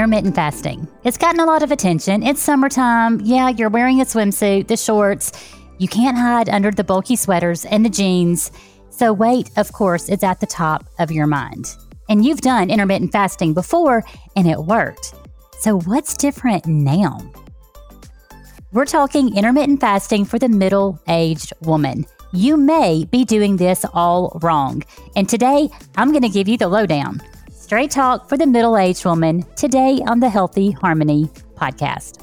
intermittent fasting. It's gotten a lot of attention. It's summertime. Yeah, you're wearing a swimsuit, the shorts. You can't hide under the bulky sweaters and the jeans. So, weight, of course, is at the top of your mind. And you've done intermittent fasting before and it worked. So, what's different now? We're talking intermittent fasting for the middle aged woman. You may be doing this all wrong. And today, I'm going to give you the lowdown. Straight talk for the middle aged woman today on the Healthy Harmony podcast.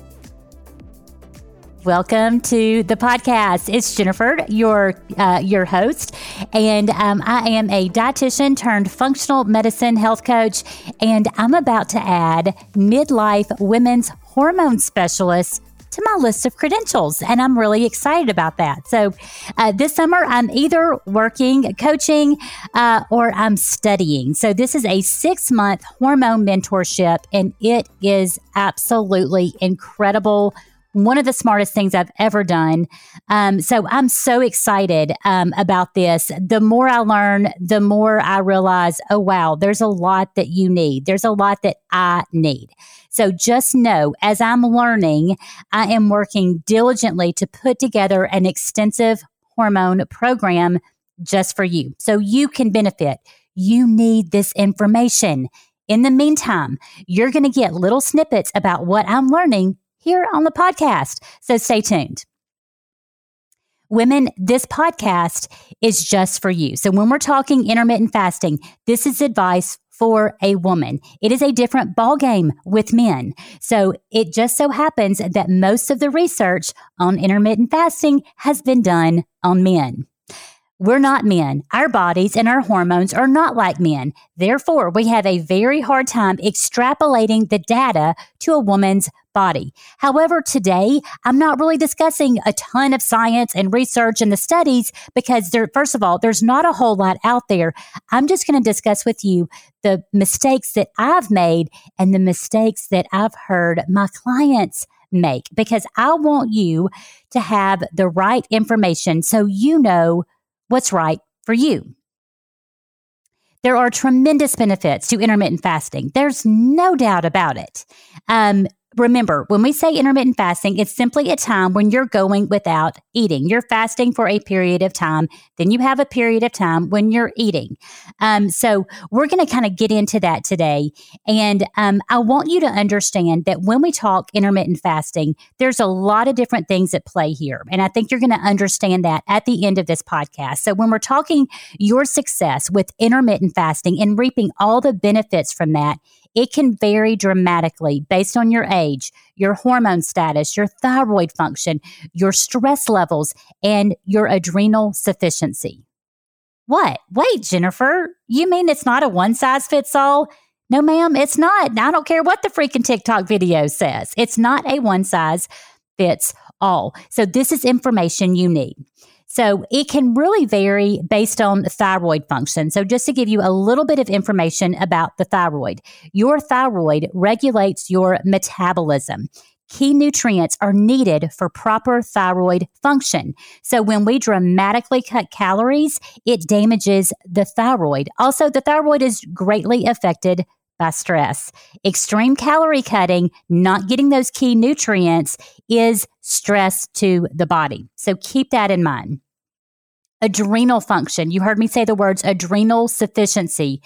Welcome to the podcast. It's Jennifer, your uh, your host, and um, I am a dietitian turned functional medicine health coach, and I'm about to add midlife women's hormone specialist to my list of credentials, and I'm really excited about that. So, uh, this summer, I'm either working, coaching, uh, or I'm studying. So, this is a six month hormone mentorship, and it is absolutely incredible one of the smartest things I've ever done. Um, so I'm so excited um, about this. The more I learn, the more I realize, oh, wow, there's a lot that you need. There's a lot that I need. So just know as I'm learning, I am working diligently to put together an extensive hormone program just for you so you can benefit. You need this information. In the meantime, you're going to get little snippets about what I'm learning here on the podcast. So stay tuned. Women, this podcast is just for you. So when we're talking intermittent fasting, this is advice for a woman. It is a different ballgame with men. So it just so happens that most of the research on intermittent fasting has been done on men. We're not men. Our bodies and our hormones are not like men. Therefore, we have a very hard time extrapolating the data to a woman's body. However, today, I'm not really discussing a ton of science and research and the studies because there, first of all, there's not a whole lot out there. I'm just going to discuss with you the mistakes that I've made and the mistakes that I've heard my clients make because I want you to have the right information so you know what's right for you. There are tremendous benefits to intermittent fasting. There's no doubt about it. Um, remember, when we say intermittent fasting, it's simply a time when you're going without eating. You're fasting for a period of time, then you have a period of time when you're eating. Um, so we're going to kind of get into that today. And um, I want you to understand that when we talk intermittent fasting, there's a lot of different things at play here. And I think you're going to understand that at the end of this podcast. So when we're talking your success with intermittent fasting and reaping all the benefits from that, it can vary dramatically based on your age, your hormone status, your thyroid function, your stress levels, and your adrenal sufficiency. What? Wait, Jennifer, you mean it's not a one size fits all? No, ma'am, it's not. I don't care what the freaking TikTok video says. It's not a one size fits all. So, this is information you need. So it can really vary based on thyroid function. So just to give you a little bit of information about the thyroid, your thyroid regulates your metabolism key nutrients are needed for proper thyroid function. So when we dramatically cut calories, it damages the thyroid. Also, the thyroid is greatly affected by stress. Extreme calorie cutting, not getting those key nutrients, is stress to the body. So keep that in mind. Adrenal function. You heard me say the words adrenal sufficiency.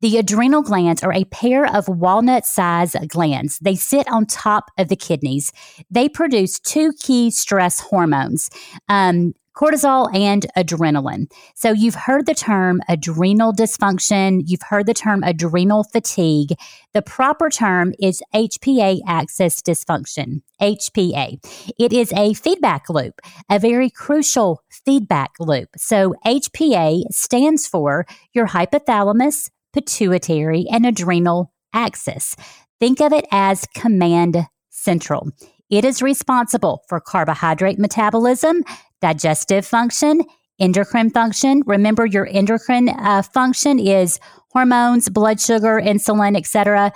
The adrenal glands are a pair of walnut sized glands. They sit on top of the kidneys. They produce two key stress hormones. Um, cortisol and adrenaline. So you've heard the term adrenal dysfunction, you've heard the term adrenal fatigue. The proper term is HPA axis dysfunction, HPA. It is a feedback loop, a very crucial feedback loop. So HPA stands for your hypothalamus, pituitary, and adrenal axis. Think of it as command central. It is responsible for carbohydrate metabolism, digestive function, endocrine function. Remember, your endocrine uh, function is hormones, blood sugar, insulin, etc.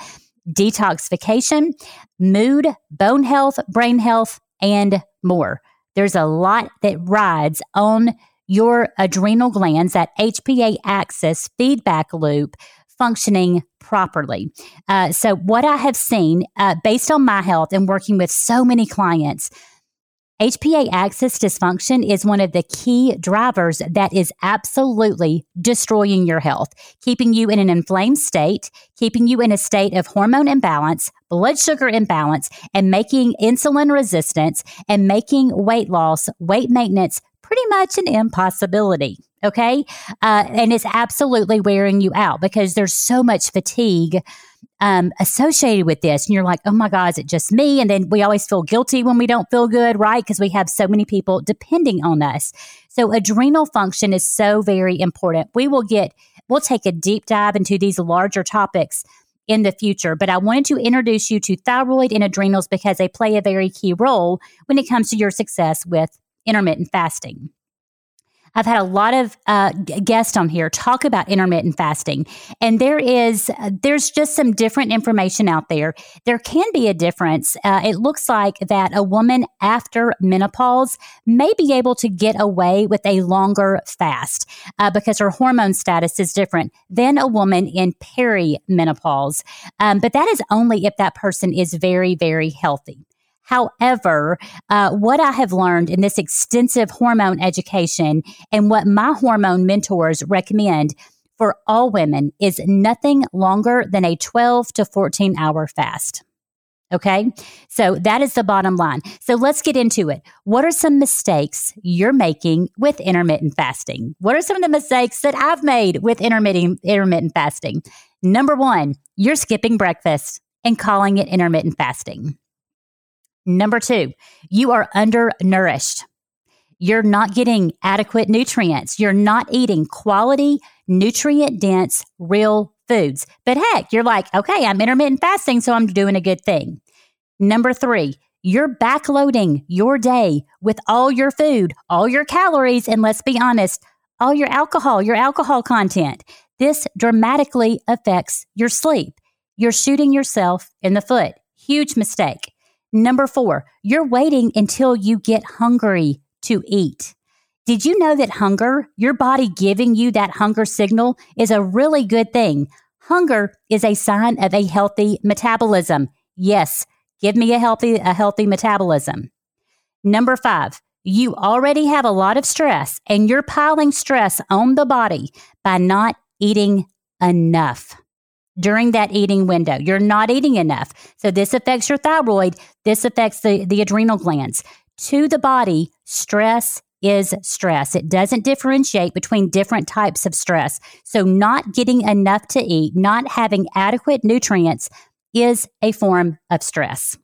Detoxification, mood, bone health, brain health, and more. There's a lot that rides on your adrenal glands, that HPA axis feedback loop functioning properly. Uh, so, what I have seen uh, based on my health and working with so many clients, HPA axis dysfunction is one of the key drivers that is absolutely destroying your health, keeping you in an inflamed state, keeping you in a state of hormone imbalance, blood sugar imbalance, and making insulin resistance and making weight loss, weight maintenance pretty much an impossibility. Okay. Uh, and it's absolutely wearing you out because there's so much fatigue um, associated with this. And you're like, oh my God, is it just me? And then we always feel guilty when we don't feel good, right? Because we have so many people depending on us. So adrenal function is so very important. We will get, we'll take a deep dive into these larger topics in the future. But I wanted to introduce you to thyroid and adrenals because they play a very key role when it comes to your success with intermittent fasting. I've had a lot of uh, guests on here talk about intermittent fasting, and there is uh, there's just some different information out there. There can be a difference. Uh, it looks like that a woman after menopause may be able to get away with a longer fast uh, because her hormone status is different than a woman in perimenopause. Um, but that is only if that person is very very healthy. However, uh, what I have learned in this extensive hormone education and what my hormone mentors recommend for all women is nothing longer than a 12 to 14 hour fast. Okay. So that is the bottom line. So let's get into it. What are some mistakes you're making with intermittent fasting? What are some of the mistakes that I've made with intermittent, intermittent fasting? Number one, you're skipping breakfast and calling it intermittent fasting. Number two, you are undernourished. You're not getting adequate nutrients. You're not eating quality, nutrient dense, real foods. But heck, you're like, okay, I'm intermittent fasting, so I'm doing a good thing. Number three, you're backloading your day with all your food, all your calories, and let's be honest, all your alcohol, your alcohol content. This dramatically affects your sleep. You're shooting yourself in the foot. Huge mistake. Number four, you're waiting until you get hungry to eat. Did you know that hunger, your body giving you that hunger signal, is a really good thing? Hunger is a sign of a healthy metabolism. Yes, give me a healthy, a healthy metabolism. Number five, you already have a lot of stress and you're piling stress on the body by not eating enough during that eating window. You're not eating enough. So this affects your thyroid. This affects the, the adrenal glands. To the body, stress is stress. It doesn't differentiate between different types of stress. So not getting enough to eat, not having adequate nutrients is a form of stress.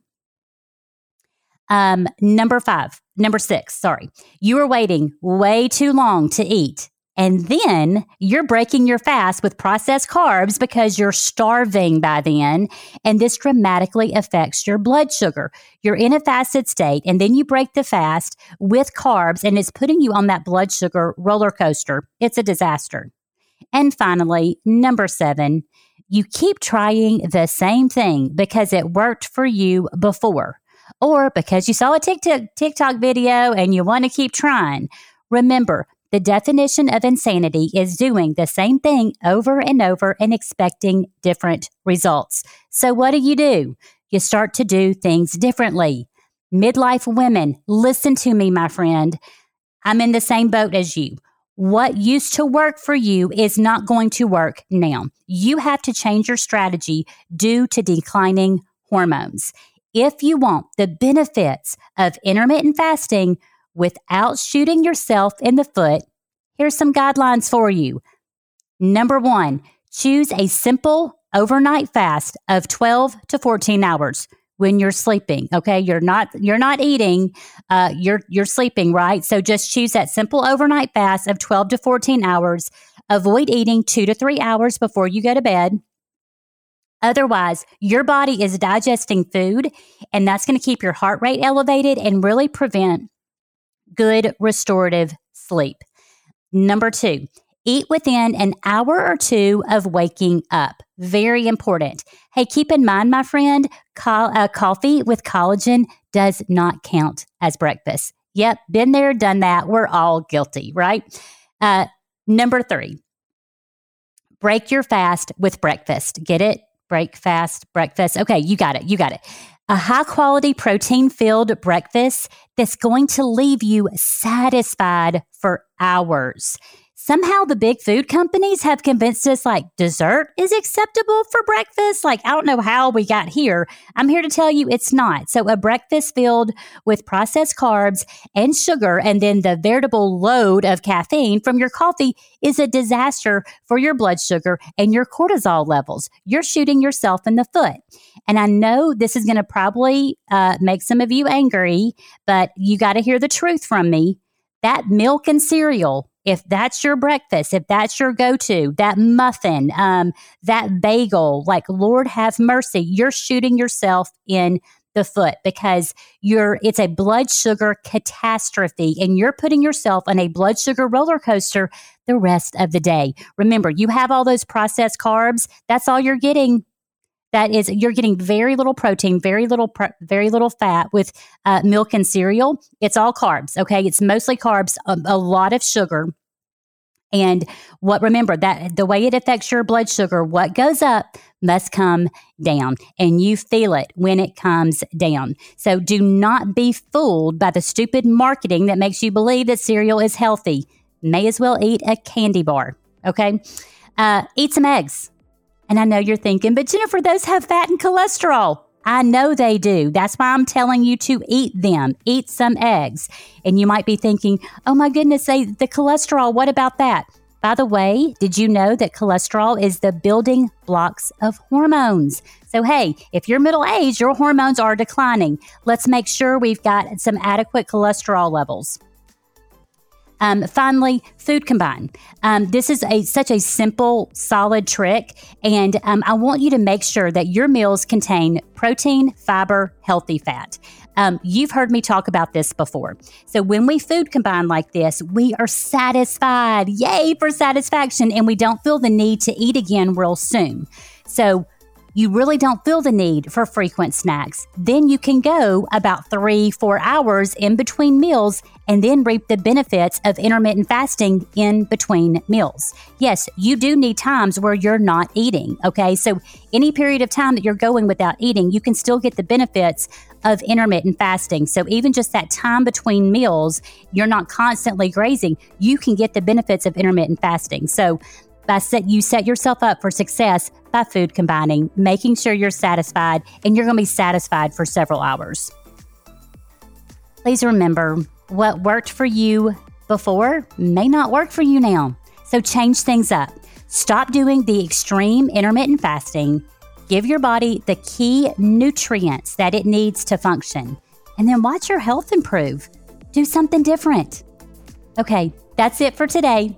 Um, number five, number six, sorry. You are waiting way too long to eat and then you're breaking your fast with processed carbs because you're starving by then. And this dramatically affects your blood sugar. You're in a fasted state, and then you break the fast with carbs, and it's putting you on that blood sugar roller coaster. It's a disaster. And finally, number seven, you keep trying the same thing because it worked for you before, or because you saw a TikTok, TikTok video and you want to keep trying. Remember, the definition of insanity is doing the same thing over and over and expecting different results. So, what do you do? You start to do things differently. Midlife women, listen to me, my friend. I'm in the same boat as you. What used to work for you is not going to work now. You have to change your strategy due to declining hormones. If you want the benefits of intermittent fasting, without shooting yourself in the foot, here's some guidelines for you. Number one, choose a simple overnight fast of 12 to 14 hours when you're sleeping okay? You're not you're not eating uh, you're you're sleeping right? So just choose that simple overnight fast of 12 to 14 hours. Avoid eating 2 to 3 hours before you go to bed. Otherwise your body is digesting food and that's going to keep your heart rate elevated and really prevent good restorative sleep. Number two, eat within an hour or two of waking up. Very important. Hey, keep in mind, my friend, co- uh, coffee with collagen does not count as breakfast. Yep, been there, done that. We're all guilty, right? Uh, number three, break your fast with breakfast. Get it? Break fast, breakfast. Okay, you got it. You got it. A high quality protein filled breakfast that's going to leave you satisfied for hours somehow the big food companies have convinced us like dessert is acceptable for breakfast. Like, I don't know how we got here. I'm here to tell you it's not. So, a breakfast filled with processed carbs and sugar, and then the veritable load of caffeine from your coffee is a disaster for your blood sugar and your cortisol levels. You're shooting yourself in the foot. And I know this is going to probably uh, make some of you angry, but you got to hear the truth from me. That milk and cereal if that's your breakfast, if that's your go to, that muffin, um, that bagel, like Lord have mercy, you're shooting yourself in the foot because you're it's a blood sugar catastrophe and you're putting yourself on a blood sugar roller coaster the rest of the day. Remember, you have all those processed carbs, that's all you're getting that is you're getting very little protein very little very little fat with uh, milk and cereal. It's all carbs okay? It's mostly carbs a, a lot of sugar. And what remember that the way it affects your blood sugar what goes up must come down and you feel it when it comes down. So do not be fooled by the stupid marketing that makes you believe that cereal is healthy. May as well eat a candy bar okay? Uh, eat some eggs and I know you're thinking, but Jennifer, those have fat and cholesterol. I know they do. That's why I'm telling you to eat them. Eat some eggs. And you might be thinking, oh my goodness, say the cholesterol, what about that? By the way, did you know that cholesterol is the building blocks of hormones? So, hey, if you're middle aged, your hormones are declining. Let's make sure we've got some adequate cholesterol levels. Um, finally, food combine. Um, this is a such a simple, solid trick, and um, I want you to make sure that your meals contain protein, fiber, healthy fat. Um, you've heard me talk about this before. So when we food combine like this, we are satisfied. Yay for satisfaction, and we don't feel the need to eat again real soon. So you really don't feel the need for frequent snacks. Then you can go about three, four hours in between meals and then reap the benefits of intermittent fasting in between meals. Yes, you do need times where you're not eating. Okay. So, any period of time that you're going without eating, you can still get the benefits of intermittent fasting. So, even just that time between meals, you're not constantly grazing, you can get the benefits of intermittent fasting. So, by set you set yourself up for success by food combining, making sure you're satisfied and you're going to be satisfied for several hours. Please remember what worked for you before may not work for you now. So change things up. Stop doing the extreme intermittent fasting. Give your body the key nutrients that it needs to function. And then watch your health improve. Do something different. Okay, that's it for today.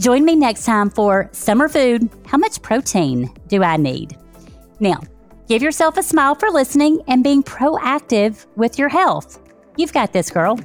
Join me next time for Summer Food How Much Protein Do I Need? Now, give yourself a smile for listening and being proactive with your health. You've got this, girl.